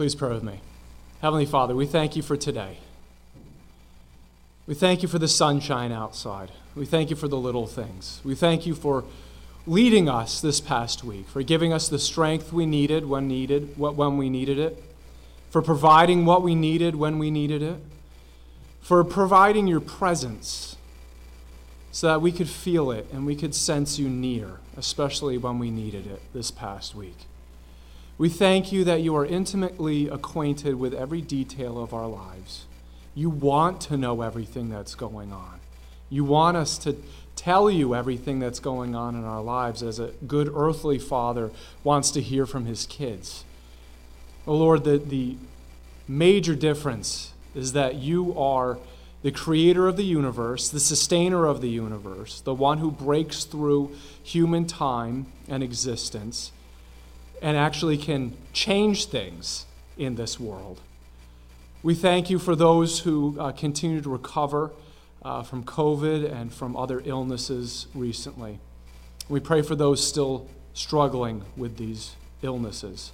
Please pray with me. Heavenly Father, we thank you for today. We thank you for the sunshine outside. We thank you for the little things. We thank you for leading us this past week, for giving us the strength we needed when needed, when we needed it, for providing what we needed when we needed it, for providing your presence so that we could feel it and we could sense you near, especially when we needed it this past week. We thank you that you are intimately acquainted with every detail of our lives. You want to know everything that's going on. You want us to tell you everything that's going on in our lives as a good earthly father wants to hear from his kids. Oh Lord, the, the major difference is that you are the creator of the universe, the sustainer of the universe, the one who breaks through human time and existence and actually can change things in this world. We thank you for those who uh, continue to recover uh, from COVID and from other illnesses recently. We pray for those still struggling with these illnesses.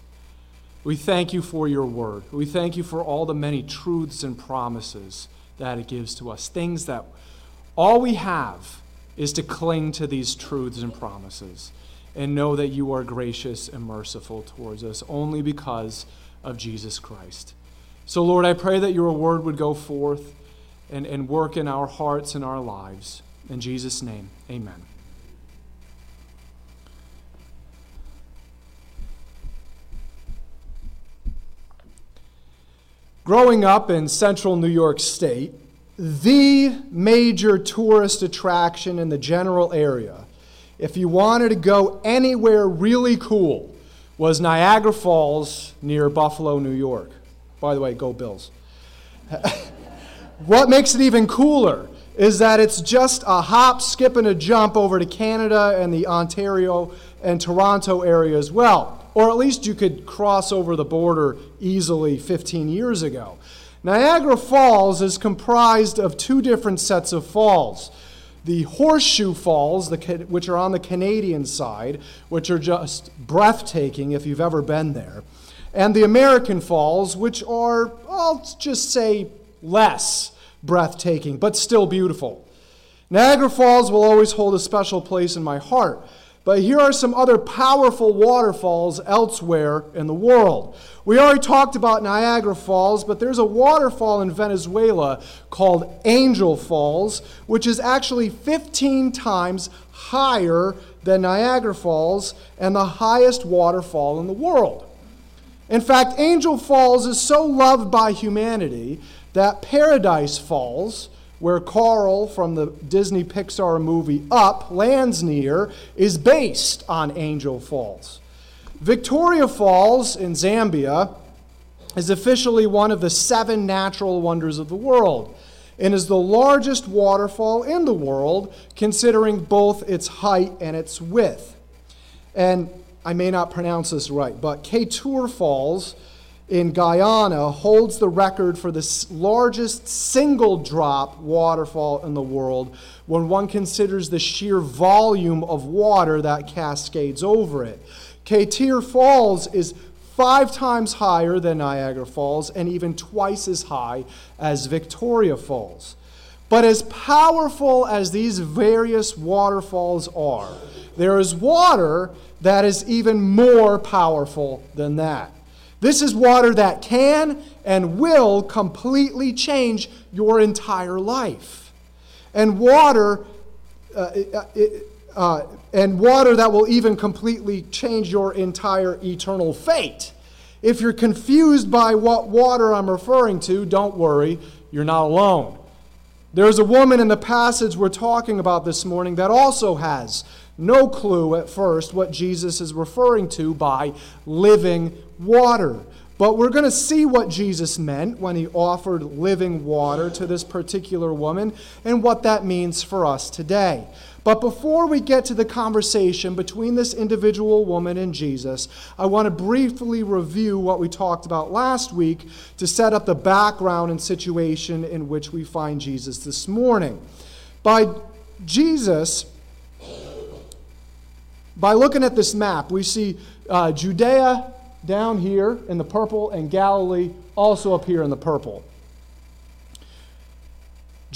We thank you for your word. We thank you for all the many truths and promises that it gives to us. Things that all we have is to cling to these truths and promises and know that you are gracious and merciful towards us only because of Jesus Christ. So, Lord, I pray that your word would go forth and, and work in our hearts and our lives. In Jesus' name, amen. Growing up in central New York State, the major tourist attraction in the general area if you wanted to go anywhere really cool, was Niagara Falls near Buffalo, New York. By the way, go Bills. what makes it even cooler is that it's just a hop, skip, and a jump over to Canada and the Ontario and Toronto area as well. Or at least you could cross over the border easily 15 years ago. Niagara Falls is comprised of two different sets of falls the Horseshoe Falls, the, which are on the Canadian side, which are just breathtaking if you've ever been there, and the American Falls, which are, I'll just say, less breathtaking, but still beautiful. Niagara Falls will always hold a special place in my heart. But here are some other powerful waterfalls elsewhere in the world. We already talked about Niagara Falls, but there's a waterfall in Venezuela called Angel Falls, which is actually 15 times higher than Niagara Falls and the highest waterfall in the world. In fact, Angel Falls is so loved by humanity that Paradise Falls, where Carl from the Disney Pixar movie Up lands near, is based on Angel Falls. Victoria Falls in Zambia is officially one of the seven natural wonders of the world and is the largest waterfall in the world, considering both its height and its width. And I may not pronounce this right, but Katur Falls in Guyana holds the record for the largest single drop waterfall in the world when one considers the sheer volume of water that cascades over it. Katir Falls is five times higher than Niagara Falls and even twice as high as Victoria Falls. But as powerful as these various waterfalls are, there is water that is even more powerful than that. This is water that can and will completely change your entire life. And water, uh, uh, uh, and water that will even completely change your entire eternal fate. If you're confused by what water I'm referring to, don't worry, you're not alone. There's a woman in the passage we're talking about this morning that also has no clue at first what Jesus is referring to by living water. But we're going to see what Jesus meant when he offered living water to this particular woman and what that means for us today. But before we get to the conversation between this individual woman and Jesus, I want to briefly review what we talked about last week to set up the background and situation in which we find Jesus this morning. By Jesus, by looking at this map, we see uh, Judea, down here in the purple, and Galilee also up here in the purple.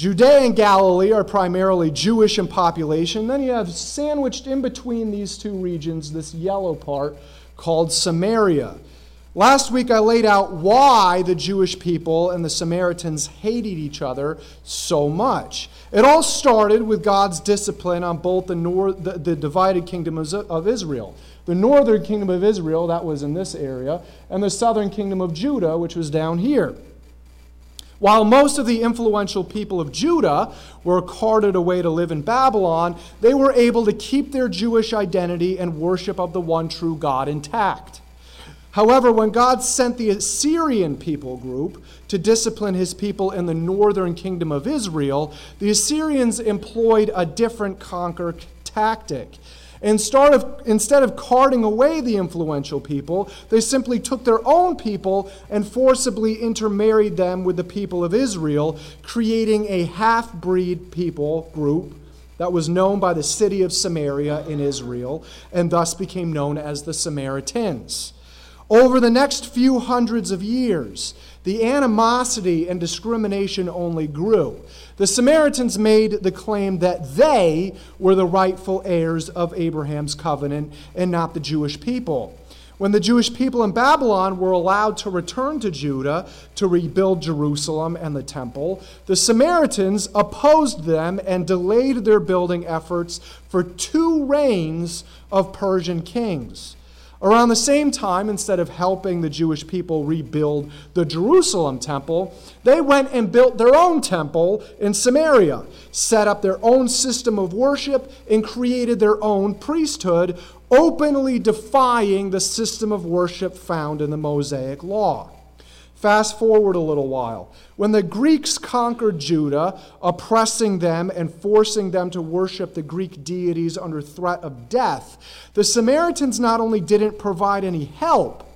Judea and Galilee are primarily Jewish in population. Then you have sandwiched in between these two regions this yellow part called Samaria. Last week I laid out why the Jewish people and the Samaritans hated each other so much. It all started with God's discipline on both the, nor- the, the divided kingdom of, of Israel. The northern kingdom of Israel, that was in this area, and the southern kingdom of Judah, which was down here. While most of the influential people of Judah were carted away to live in Babylon, they were able to keep their Jewish identity and worship of the one true God intact. However, when God sent the Assyrian people group to discipline his people in the northern kingdom of Israel, the Assyrians employed a different conquer tactic. Instead of, instead of carting away the influential people, they simply took their own people and forcibly intermarried them with the people of Israel, creating a half breed people group that was known by the city of Samaria in Israel, and thus became known as the Samaritans. Over the next few hundreds of years, the animosity and discrimination only grew. The Samaritans made the claim that they were the rightful heirs of Abraham's covenant and not the Jewish people. When the Jewish people in Babylon were allowed to return to Judah to rebuild Jerusalem and the temple, the Samaritans opposed them and delayed their building efforts for two reigns of Persian kings. Around the same time, instead of helping the Jewish people rebuild the Jerusalem temple, they went and built their own temple in Samaria, set up their own system of worship, and created their own priesthood, openly defying the system of worship found in the Mosaic Law. Fast forward a little while. When the Greeks conquered Judah, oppressing them and forcing them to worship the Greek deities under threat of death, the Samaritans not only didn't provide any help,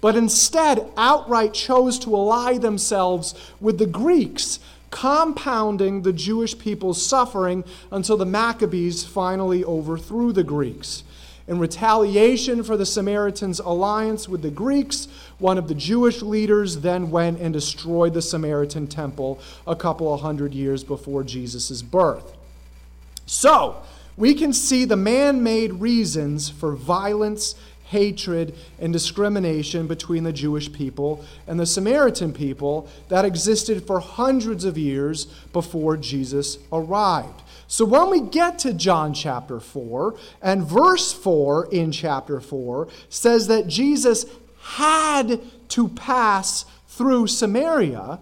but instead outright chose to ally themselves with the Greeks, compounding the Jewish people's suffering until the Maccabees finally overthrew the Greeks. In retaliation for the Samaritans' alliance with the Greeks, one of the Jewish leaders then went and destroyed the Samaritan temple a couple of hundred years before Jesus' birth. So, we can see the man made reasons for violence, hatred, and discrimination between the Jewish people and the Samaritan people that existed for hundreds of years before Jesus arrived. So when we get to John chapter 4, and verse 4 in chapter 4 says that Jesus had to pass through Samaria,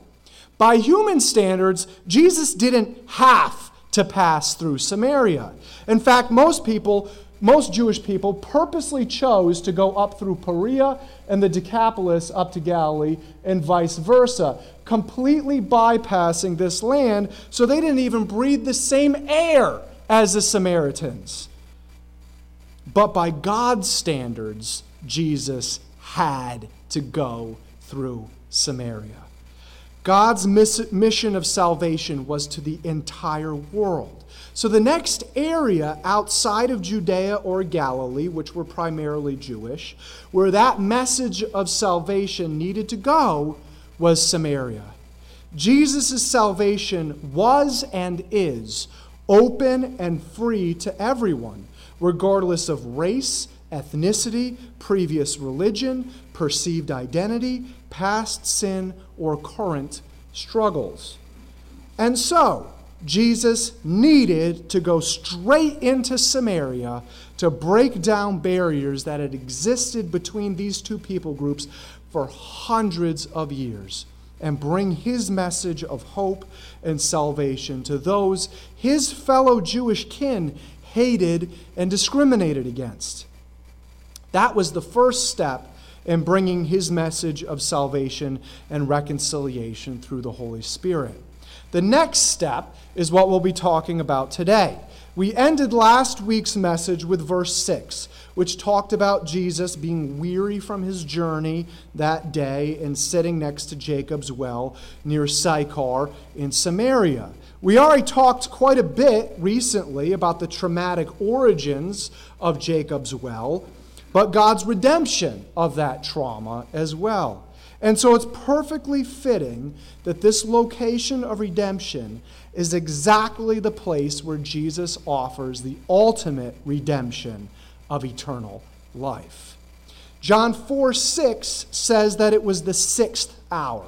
by human standards, Jesus didn't have to pass through Samaria. In fact, most people most Jewish people purposely chose to go up through Perea and the Decapolis up to Galilee and vice versa, completely bypassing this land so they didn't even breathe the same air as the Samaritans. But by God's standards, Jesus had to go through Samaria. God's mission of salvation was to the entire world. So the next area outside of Judea or Galilee, which were primarily Jewish, where that message of salvation needed to go was Samaria. Jesus' salvation was and is open and free to everyone, regardless of race, ethnicity, previous religion, perceived identity, past sin, or current struggles. And so, Jesus needed to go straight into Samaria to break down barriers that had existed between these two people groups for hundreds of years and bring his message of hope and salvation to those his fellow Jewish kin hated and discriminated against. That was the first step in bringing his message of salvation and reconciliation through the Holy Spirit. The next step is what we'll be talking about today. We ended last week's message with verse 6, which talked about Jesus being weary from his journey that day and sitting next to Jacob's well near Sychar in Samaria. We already talked quite a bit recently about the traumatic origins of Jacob's well, but God's redemption of that trauma as well. And so it's perfectly fitting that this location of redemption is exactly the place where Jesus offers the ultimate redemption of eternal life. John 4 6 says that it was the sixth hour.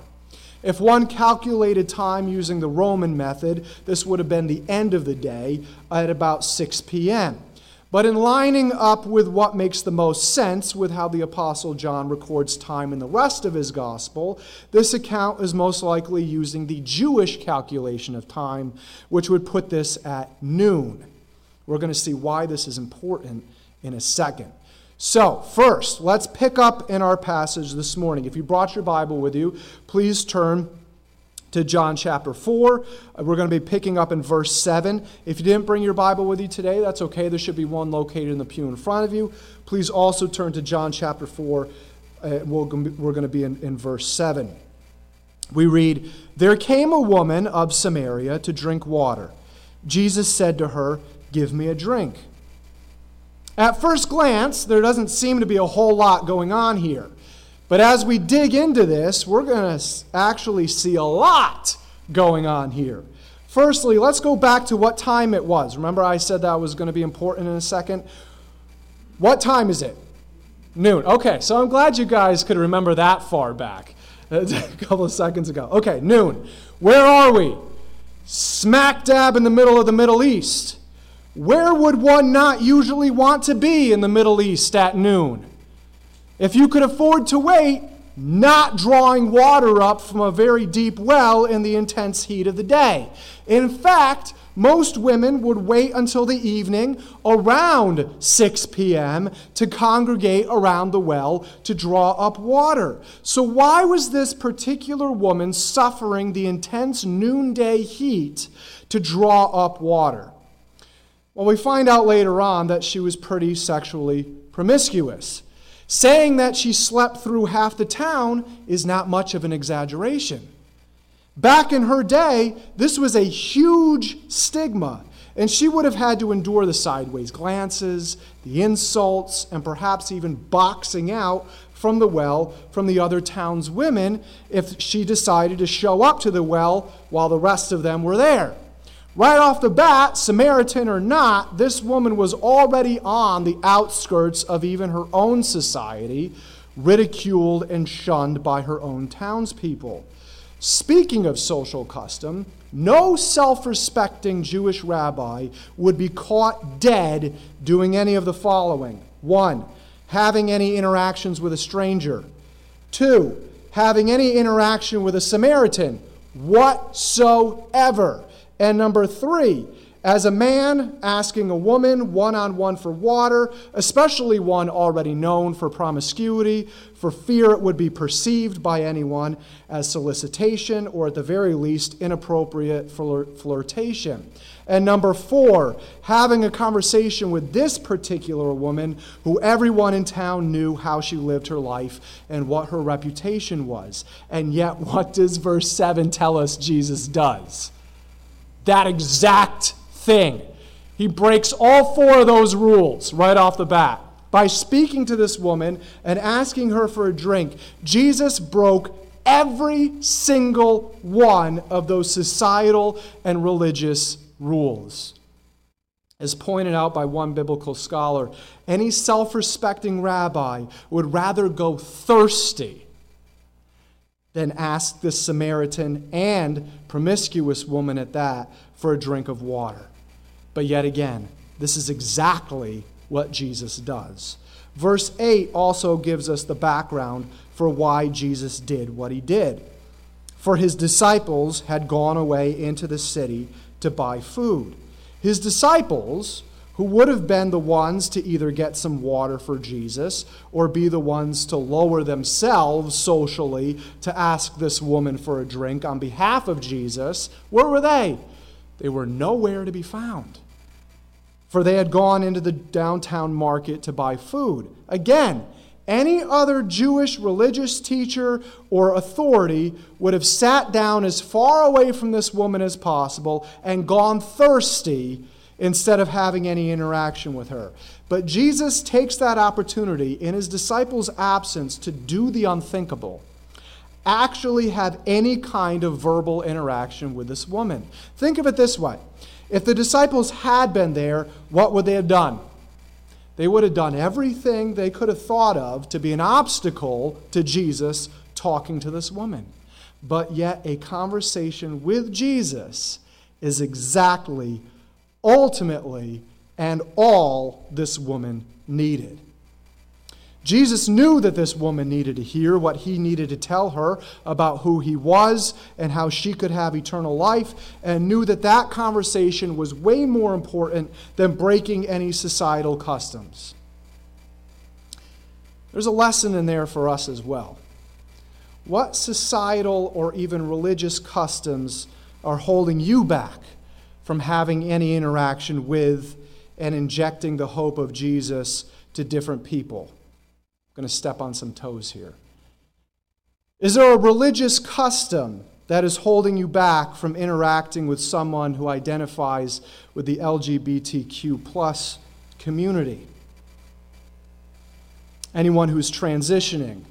If one calculated time using the Roman method, this would have been the end of the day at about 6 p.m. But in lining up with what makes the most sense with how the Apostle John records time in the rest of his gospel, this account is most likely using the Jewish calculation of time, which would put this at noon. We're going to see why this is important in a second. So, first, let's pick up in our passage this morning. If you brought your Bible with you, please turn to John chapter 4. Uh, we're going to be picking up in verse 7. If you didn't bring your Bible with you today, that's okay. There should be one located in the pew in front of you. Please also turn to John chapter 4. Uh, we're going to be in, in verse 7. We read, There came a woman of Samaria to drink water. Jesus said to her, Give me a drink. At first glance, there doesn't seem to be a whole lot going on here. But as we dig into this, we're going to actually see a lot going on here. Firstly, let's go back to what time it was. Remember, I said that was going to be important in a second? What time is it? Noon. Okay, so I'm glad you guys could remember that far back a couple of seconds ago. Okay, noon. Where are we? Smack dab in the middle of the Middle East. Where would one not usually want to be in the Middle East at noon? If you could afford to wait, not drawing water up from a very deep well in the intense heat of the day. In fact, most women would wait until the evening around 6 p.m. to congregate around the well to draw up water. So, why was this particular woman suffering the intense noonday heat to draw up water? Well, we find out later on that she was pretty sexually promiscuous. Saying that she slept through half the town is not much of an exaggeration. Back in her day, this was a huge stigma, and she would have had to endure the sideways glances, the insults, and perhaps even boxing out from the well from the other town's women if she decided to show up to the well while the rest of them were there. Right off the bat, Samaritan or not, this woman was already on the outskirts of even her own society, ridiculed and shunned by her own townspeople. Speaking of social custom, no self respecting Jewish rabbi would be caught dead doing any of the following one, having any interactions with a stranger, two, having any interaction with a Samaritan whatsoever. And number three, as a man asking a woman one on one for water, especially one already known for promiscuity, for fear it would be perceived by anyone as solicitation or at the very least inappropriate flirtation. And number four, having a conversation with this particular woman who everyone in town knew how she lived her life and what her reputation was. And yet, what does verse 7 tell us Jesus does? That exact thing. He breaks all four of those rules right off the bat. By speaking to this woman and asking her for a drink, Jesus broke every single one of those societal and religious rules. As pointed out by one biblical scholar, any self respecting rabbi would rather go thirsty then ask this Samaritan and promiscuous woman at that for a drink of water. But yet again, this is exactly what Jesus does. Verse 8 also gives us the background for why Jesus did what he did. For his disciples had gone away into the city to buy food. His disciples who would have been the ones to either get some water for Jesus or be the ones to lower themselves socially to ask this woman for a drink on behalf of Jesus, where were they? They were nowhere to be found. For they had gone into the downtown market to buy food. Again, any other Jewish religious teacher or authority would have sat down as far away from this woman as possible and gone thirsty instead of having any interaction with her. But Jesus takes that opportunity in his disciples' absence to do the unthinkable actually have any kind of verbal interaction with this woman. Think of it this way if the disciples had been there, what would they have done? They would have done everything they could have thought of to be an obstacle to Jesus talking to this woman. But yet, a conversation with Jesus is exactly, ultimately, and all this woman needed. Jesus knew that this woman needed to hear what he needed to tell her about who he was and how she could have eternal life, and knew that that conversation was way more important than breaking any societal customs. There's a lesson in there for us as well. What societal or even religious customs are holding you back from having any interaction with and injecting the hope of Jesus to different people? I'm going to step on some toes here. Is there a religious custom that is holding you back from interacting with someone who identifies with the LGBTQ plus community? Anyone who's transitioning?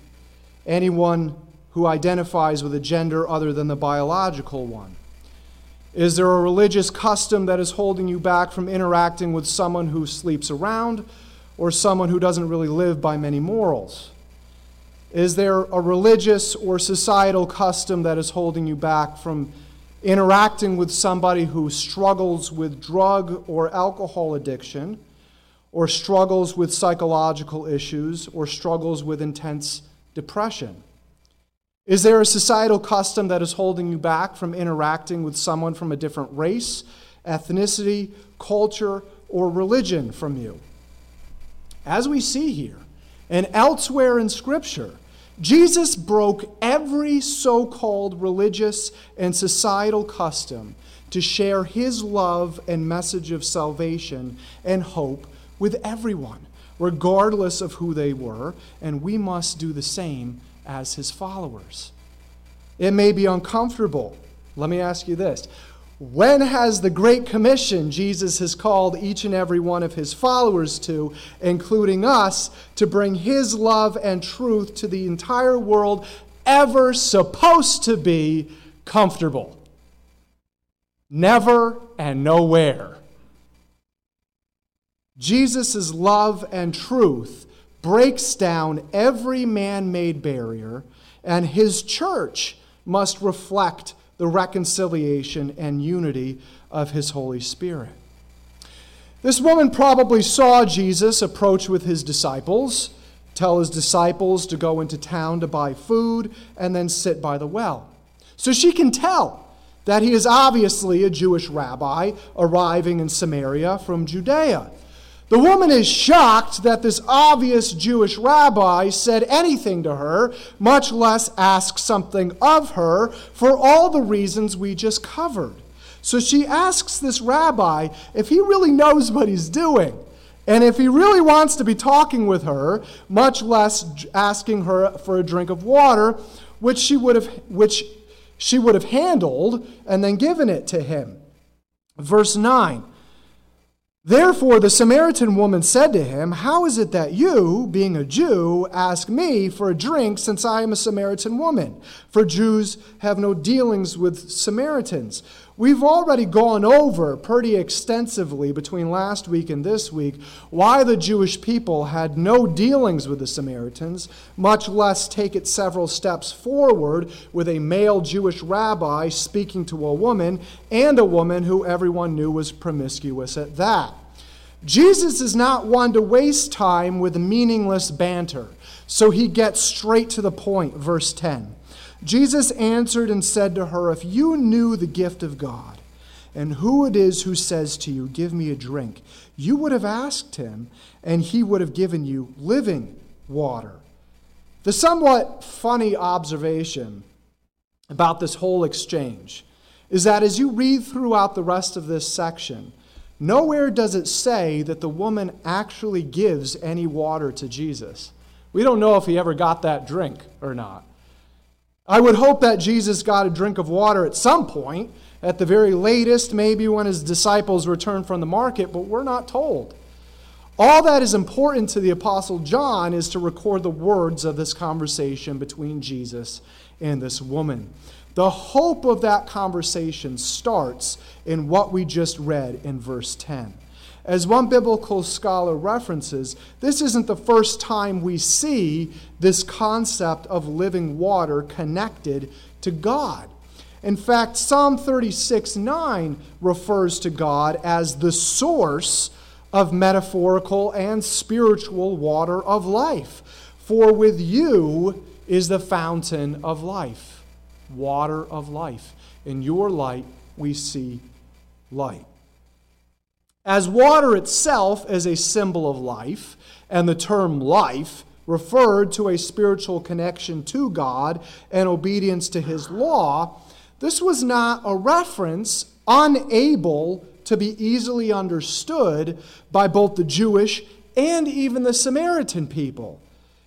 Anyone who identifies with a gender other than the biological one? Is there a religious custom that is holding you back from interacting with someone who sleeps around or someone who doesn't really live by many morals? Is there a religious or societal custom that is holding you back from interacting with somebody who struggles with drug or alcohol addiction, or struggles with psychological issues, or struggles with intense depression? Is there a societal custom that is holding you back from interacting with someone from a different race, ethnicity, culture, or religion from you? As we see here and elsewhere in Scripture, Jesus broke every so called religious and societal custom to share his love and message of salvation and hope with everyone, regardless of who they were, and we must do the same as his followers. It may be uncomfortable. Let me ask you this. When has the Great Commission Jesus has called each and every one of his followers to, including us, to bring his love and truth to the entire world, ever supposed to be comfortable? Never and nowhere. Jesus' love and truth breaks down every man made barrier, and his church must reflect the reconciliation and unity of his Holy Spirit. This woman probably saw Jesus approach with his disciples, tell his disciples to go into town to buy food, and then sit by the well. So she can tell that he is obviously a Jewish rabbi arriving in Samaria from Judea. The woman is shocked that this obvious Jewish rabbi said anything to her, much less ask something of her, for all the reasons we just covered. So she asks this rabbi if he really knows what he's doing. And if he really wants to be talking with her, much less asking her for a drink of water, which she would have, which she would have handled and then given it to him. Verse 9. Therefore, the Samaritan woman said to him, How is it that you, being a Jew, ask me for a drink since I am a Samaritan woman? For Jews have no dealings with Samaritans. We've already gone over pretty extensively between last week and this week why the Jewish people had no dealings with the Samaritans, much less take it several steps forward with a male Jewish rabbi speaking to a woman and a woman who everyone knew was promiscuous at that. Jesus is not one to waste time with meaningless banter, so he gets straight to the point. Verse 10 Jesus answered and said to her, If you knew the gift of God, and who it is who says to you, Give me a drink, you would have asked him, and he would have given you living water. The somewhat funny observation about this whole exchange is that as you read throughout the rest of this section, Nowhere does it say that the woman actually gives any water to Jesus. We don't know if he ever got that drink or not. I would hope that Jesus got a drink of water at some point, at the very latest, maybe when his disciples returned from the market, but we're not told. All that is important to the Apostle John is to record the words of this conversation between Jesus and this woman. The hope of that conversation starts in what we just read in verse 10. As one biblical scholar references, this isn't the first time we see this concept of living water connected to God. In fact, Psalm 36 9 refers to God as the source of metaphorical and spiritual water of life. For with you is the fountain of life, water of life. In your light we see light. As water itself is a symbol of life, and the term life referred to a spiritual connection to God and obedience to his law, this was not a reference unable to be easily understood by both the Jewish and even the Samaritan people.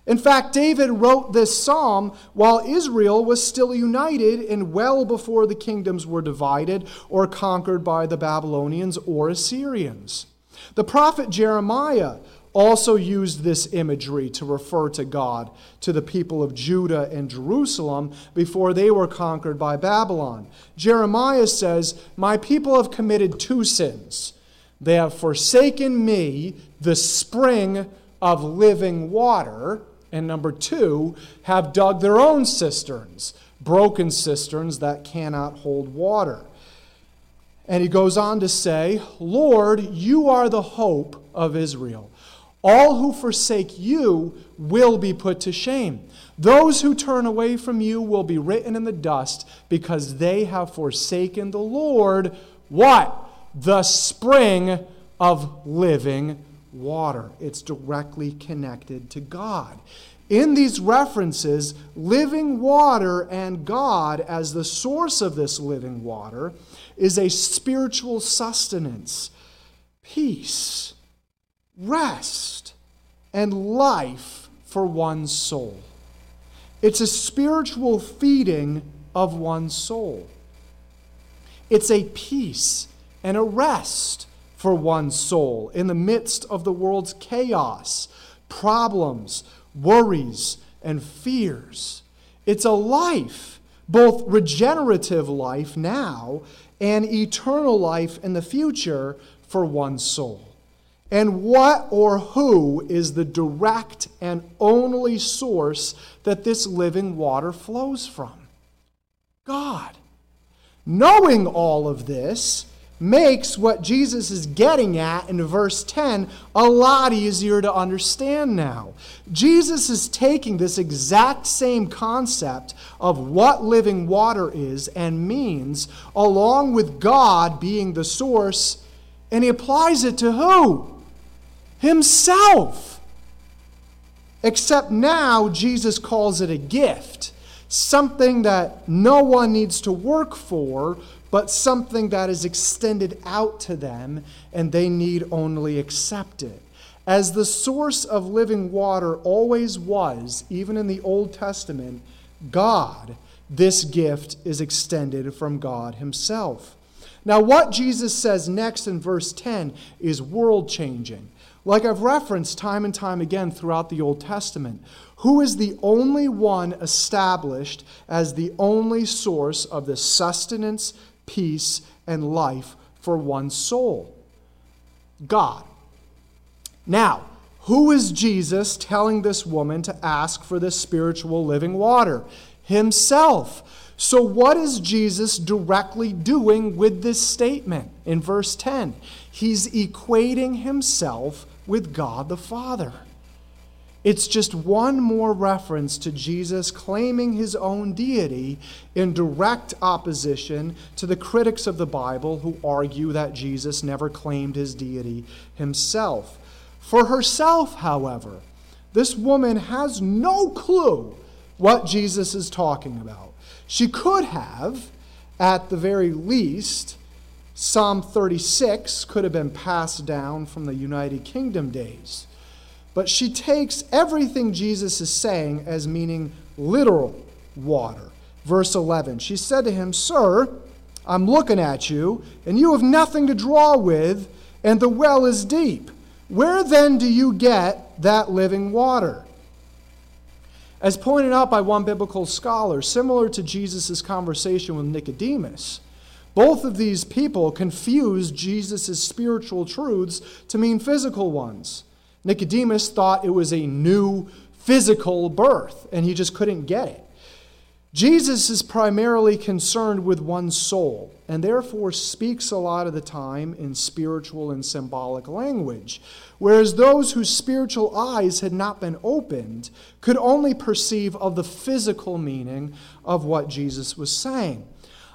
In fact, David wrote this psalm while Israel was still united and well before the kingdoms were divided or conquered by the Babylonians or Assyrians. The prophet Jeremiah also used this imagery to refer to God to the people of Judah and Jerusalem before they were conquered by Babylon. Jeremiah says, My people have committed two sins. They have forsaken me, the spring of living water, and number two, have dug their own cisterns, broken cisterns that cannot hold water. And he goes on to say, Lord, you are the hope of Israel. All who forsake you will be put to shame. Those who turn away from you will be written in the dust because they have forsaken the Lord. What? The spring of living water. It's directly connected to God. In these references, living water and God as the source of this living water is a spiritual sustenance, peace rest and life for one's soul. It's a spiritual feeding of one's soul. It's a peace and a rest for one's soul in the midst of the world's chaos, problems, worries, and fears. It's a life, both regenerative life now and eternal life in the future for one's soul. And what or who is the direct and only source that this living water flows from? God. Knowing all of this makes what Jesus is getting at in verse 10 a lot easier to understand now. Jesus is taking this exact same concept of what living water is and means, along with God being the source, and he applies it to who? himself. Except now, Jesus calls it a gift, something that no one needs to work for, but something that is extended out to them, and they need only accept it. As the source of living water always was, even in the Old Testament, God, this gift is extended from God Himself. Now, what Jesus says next in verse 10 is world changing. Like I've referenced time and time again throughout the Old Testament, who is the only one established as the only source of the sustenance, peace, and life for one's soul? God. Now, who is Jesus telling this woman to ask for this spiritual living water? Himself. So, what is Jesus directly doing with this statement in verse 10? He's equating himself with God the Father. It's just one more reference to Jesus claiming his own deity in direct opposition to the critics of the Bible who argue that Jesus never claimed his deity himself. For herself, however, this woman has no clue what Jesus is talking about. She could have, at the very least, Psalm 36 could have been passed down from the United Kingdom days. But she takes everything Jesus is saying as meaning literal water, Verse 11 She said to him, Sir, I'm looking at you, and you have nothing to draw with, and the well is deep. Where then do you get that living water? As pointed out by one biblical scholar, similar to Jesus' conversation with Nicodemus, both of these people confused Jesus' spiritual truths to mean physical ones. Nicodemus thought it was a new physical birth, and he just couldn't get it. Jesus is primarily concerned with one's soul and therefore speaks a lot of the time in spiritual and symbolic language, whereas those whose spiritual eyes had not been opened could only perceive of the physical meaning of what Jesus was saying.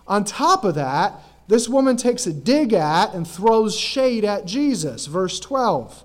On top of that, this woman takes a dig at and throws shade at Jesus. Verse 12.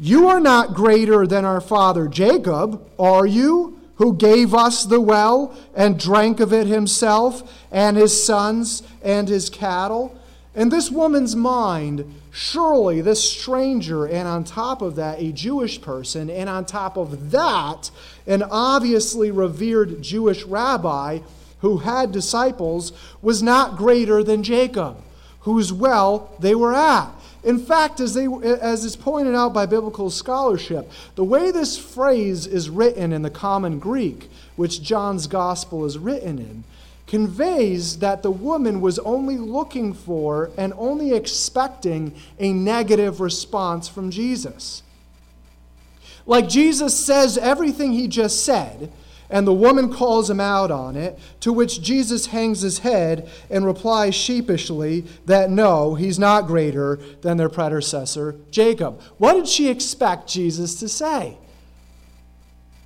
You are not greater than our father Jacob, are you? who gave us the well and drank of it himself and his sons and his cattle. In this woman's mind, surely this stranger, and on top of that, a Jewish person, and on top of that, an obviously revered Jewish rabbi who had disciples, was not greater than Jacob, whose well they were at. In fact, as, they, as is pointed out by biblical scholarship, the way this phrase is written in the common Greek, which John's gospel is written in, conveys that the woman was only looking for and only expecting a negative response from Jesus. Like Jesus says everything he just said, and the woman calls him out on it, to which Jesus hangs his head and replies sheepishly that no, he's not greater than their predecessor, Jacob. What did she expect Jesus to say?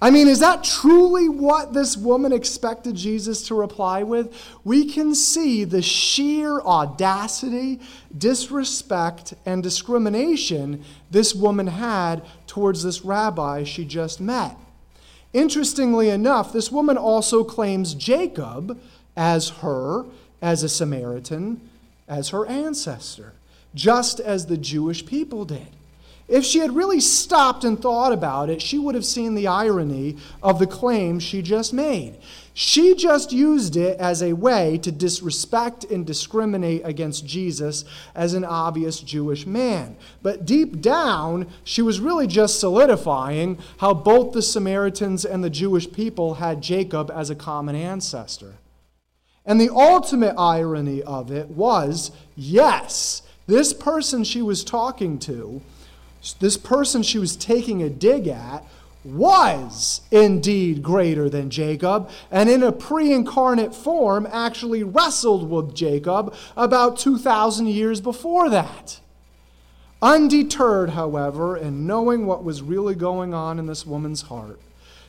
I mean, is that truly what this woman expected Jesus to reply with? We can see the sheer audacity, disrespect, and discrimination this woman had towards this rabbi she just met. Interestingly enough, this woman also claims Jacob as her, as a Samaritan, as her ancestor, just as the Jewish people did. If she had really stopped and thought about it, she would have seen the irony of the claim she just made. She just used it as a way to disrespect and discriminate against Jesus as an obvious Jewish man. But deep down, she was really just solidifying how both the Samaritans and the Jewish people had Jacob as a common ancestor. And the ultimate irony of it was yes, this person she was talking to this person she was taking a dig at was indeed greater than Jacob, and in a pre incarnate form actually wrestled with Jacob about 2,000 years before that. Undeterred, however, and knowing what was really going on in this woman's heart,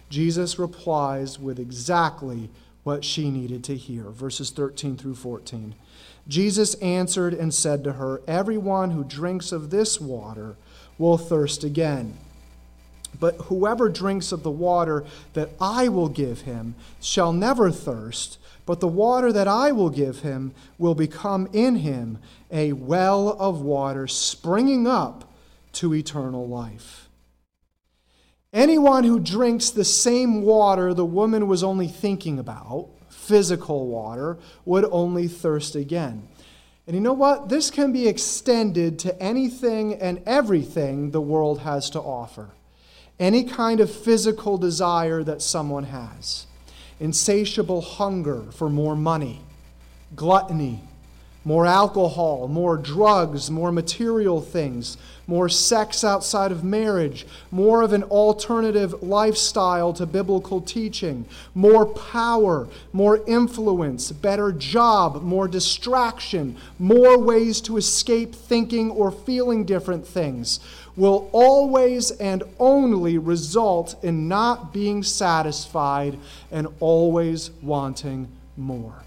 Jesus replies with exactly what she needed to hear. Verses 13 through 14. Jesus answered and said to her, Everyone who drinks of this water, will thirst again. But whoever drinks of the water that I will give him shall never thirst, but the water that I will give him will become in him a well of water springing up to eternal life. Anyone who drinks the same water the woman was only thinking about, physical water, would only thirst again. And you know what? This can be extended to anything and everything the world has to offer. Any kind of physical desire that someone has insatiable hunger for more money, gluttony, more alcohol, more drugs, more material things, more sex outside of marriage, more of an alternative lifestyle to biblical teaching, more power, more influence, better job, more distraction, more ways to escape thinking or feeling different things will always and only result in not being satisfied and always wanting more.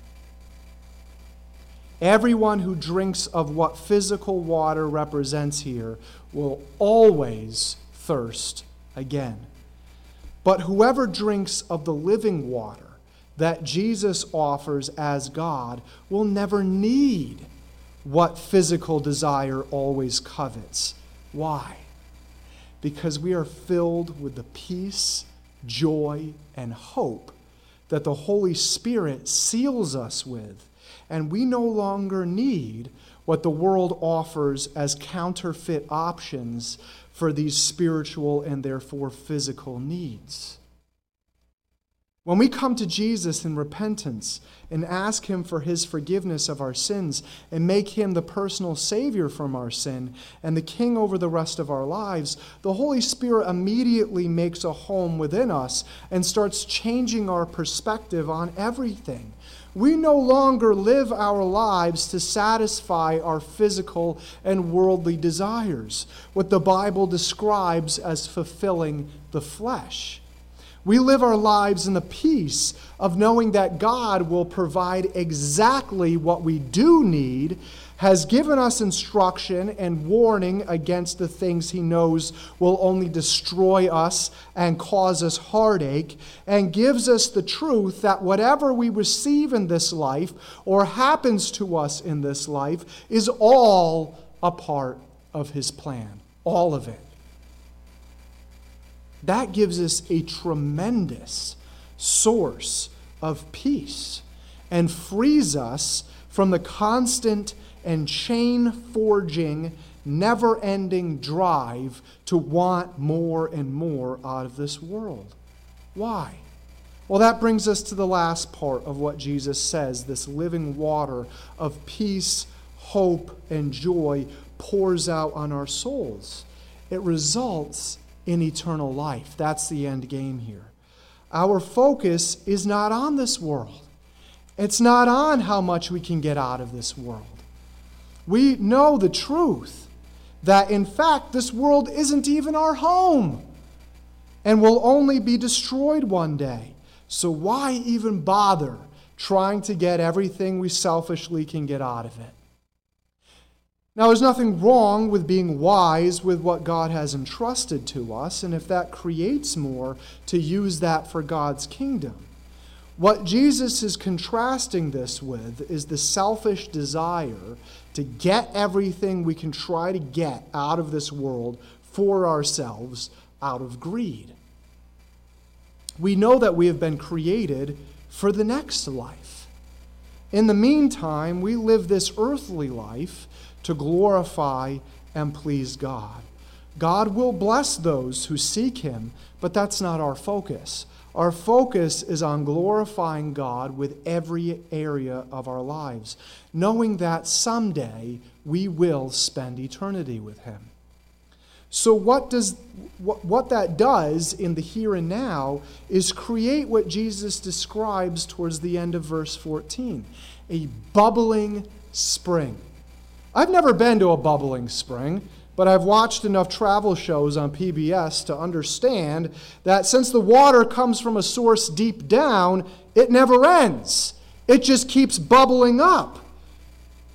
Everyone who drinks of what physical water represents here will always thirst again. But whoever drinks of the living water that Jesus offers as God will never need what physical desire always covets. Why? Because we are filled with the peace, joy, and hope that the Holy Spirit seals us with, and we no longer need what the world offers as counterfeit options for these spiritual and therefore physical needs. When we come to Jesus in repentance and ask Him for His forgiveness of our sins and make Him the personal Savior from our sin and the King over the rest of our lives, the Holy Spirit immediately makes a home within us and starts changing our perspective on everything. We no longer live our lives to satisfy our physical and worldly desires, what the Bible describes as fulfilling the flesh. We live our lives in the peace of knowing that God will provide exactly what we do need, has given us instruction and warning against the things He knows will only destroy us and cause us heartache, and gives us the truth that whatever we receive in this life or happens to us in this life is all a part of His plan. All of it. That gives us a tremendous source of peace and frees us from the constant and chain forging, never ending drive to want more and more out of this world. Why? Well, that brings us to the last part of what Jesus says this living water of peace, hope, and joy pours out on our souls. It results in eternal life. That's the end game here. Our focus is not on this world, it's not on how much we can get out of this world. We know the truth that, in fact, this world isn't even our home and will only be destroyed one day. So, why even bother trying to get everything we selfishly can get out of it? Now, there's nothing wrong with being wise with what God has entrusted to us, and if that creates more, to use that for God's kingdom. What Jesus is contrasting this with is the selfish desire to get everything we can try to get out of this world for ourselves out of greed. We know that we have been created for the next life. In the meantime, we live this earthly life to glorify and please God. God will bless those who seek Him, but that's not our focus. Our focus is on glorifying God with every area of our lives, knowing that someday we will spend eternity with Him. So, what, does, what, what that does in the here and now is create what Jesus describes towards the end of verse 14 a bubbling spring. I've never been to a bubbling spring, but I've watched enough travel shows on PBS to understand that since the water comes from a source deep down, it never ends. It just keeps bubbling up.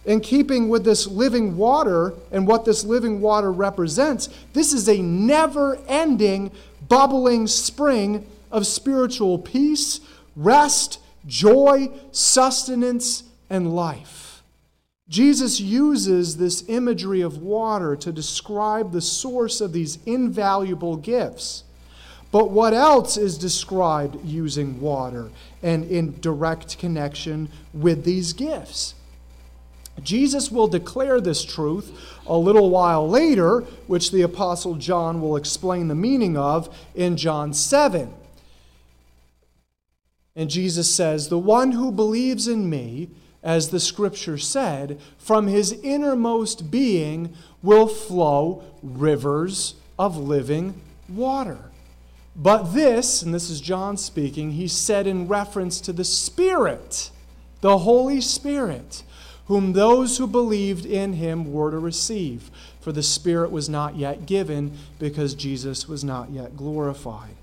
In keeping with this living water and what this living water represents, this is a never ending, bubbling spring of spiritual peace, rest, joy, sustenance, and life. Jesus uses this imagery of water to describe the source of these invaluable gifts. But what else is described using water and in direct connection with these gifts? Jesus will declare this truth a little while later, which the Apostle John will explain the meaning of in John 7. And Jesus says, The one who believes in me, as the scripture said, from his innermost being will flow rivers of living water. But this, and this is John speaking, he said in reference to the Spirit, the Holy Spirit, whom those who believed in him were to receive. For the Spirit was not yet given because Jesus was not yet glorified.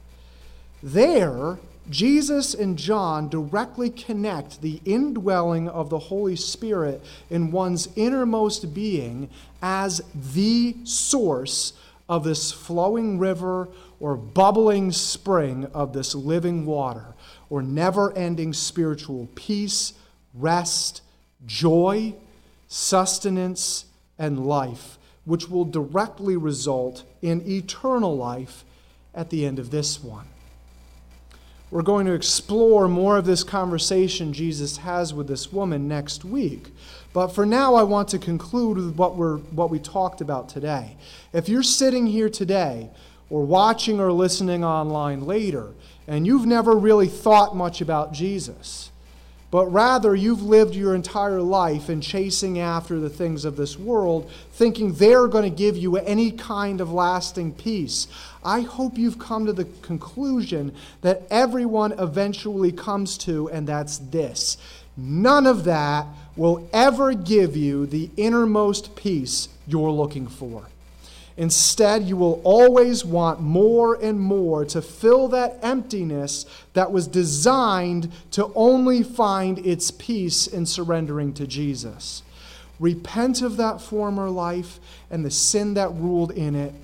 There, Jesus and John directly connect the indwelling of the Holy Spirit in one's innermost being as the source of this flowing river or bubbling spring of this living water or never ending spiritual peace, rest, joy, sustenance, and life, which will directly result in eternal life at the end of this one. We're going to explore more of this conversation Jesus has with this woman next week. But for now, I want to conclude with what, we're, what we talked about today. If you're sitting here today, or watching or listening online later, and you've never really thought much about Jesus, but rather you've lived your entire life in chasing after the things of this world, thinking they're going to give you any kind of lasting peace, I hope you've come to the conclusion that everyone eventually comes to, and that's this. None of that will ever give you the innermost peace you're looking for. Instead, you will always want more and more to fill that emptiness that was designed to only find its peace in surrendering to Jesus. Repent of that former life and the sin that ruled in it.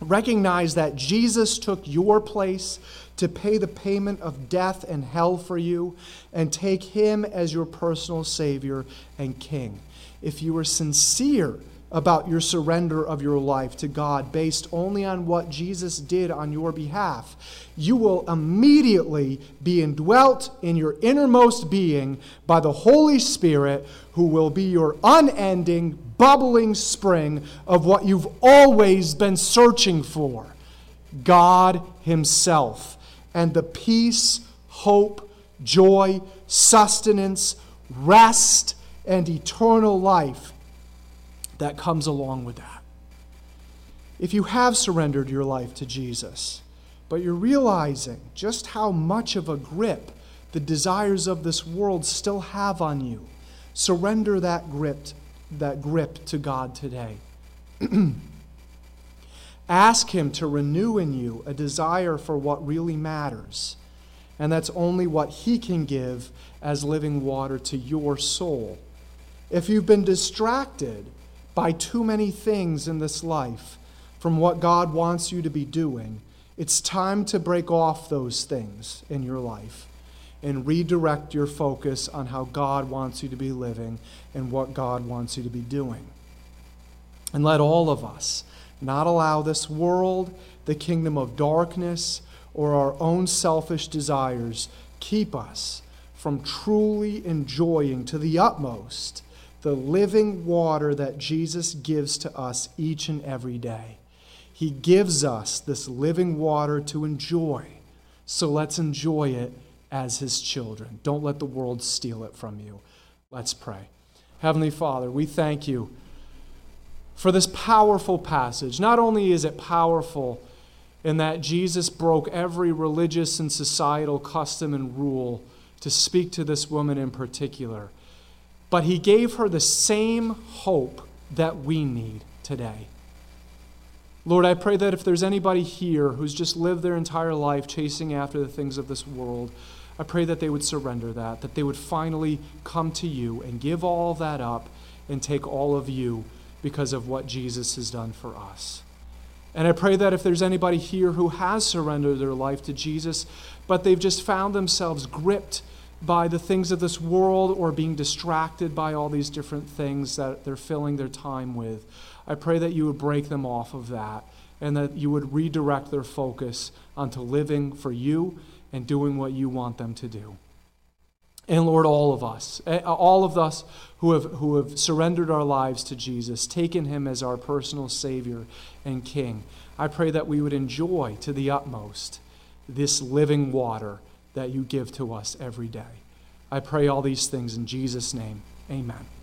Recognize that Jesus took your place to pay the payment of death and hell for you, and take him as your personal Savior and King. If you are sincere, about your surrender of your life to God based only on what Jesus did on your behalf, you will immediately be indwelt in your innermost being by the Holy Spirit, who will be your unending, bubbling spring of what you've always been searching for God Himself, and the peace, hope, joy, sustenance, rest, and eternal life that comes along with that. If you have surrendered your life to Jesus, but you're realizing just how much of a grip the desires of this world still have on you, surrender that grip, that grip to God today. Ask Him to renew in you a desire for what really matters. And that's only what He can give as living water to your soul. If you've been distracted by too many things in this life from what God wants you to be doing, it's time to break off those things in your life and redirect your focus on how God wants you to be living and what God wants you to be doing. And let all of us not allow this world, the kingdom of darkness, or our own selfish desires keep us from truly enjoying to the utmost the living water that Jesus gives to us each and every day. He gives us this living water to enjoy. So let's enjoy it as His children. Don't let the world steal it from you. Let's pray. Heavenly Father, we thank you for this powerful passage. Not only is it powerful in that Jesus broke every religious and societal custom and rule to speak to this woman in particular but he gave her the same hope that we need today. Lord, I pray that if there's anybody here who's just lived their entire life chasing after the things of this world, I pray that they would surrender that, that they would finally come to you and give all that up and take all of you because of what Jesus has done for us. And I pray that if there's anybody here who has surrendered their life to Jesus, but they've just found themselves gripped by the things of this world or being distracted by all these different things that they're filling their time with. I pray that you would break them off of that and that you would redirect their focus onto living for you and doing what you want them to do. And Lord, all of us, eh, all of us who have, who have surrendered our lives to Jesus, taken him as our personal Savior and King, I pray that we would enjoy to the utmost this living water that you give to us every day. I pray all these things in Jesus' name. Amen.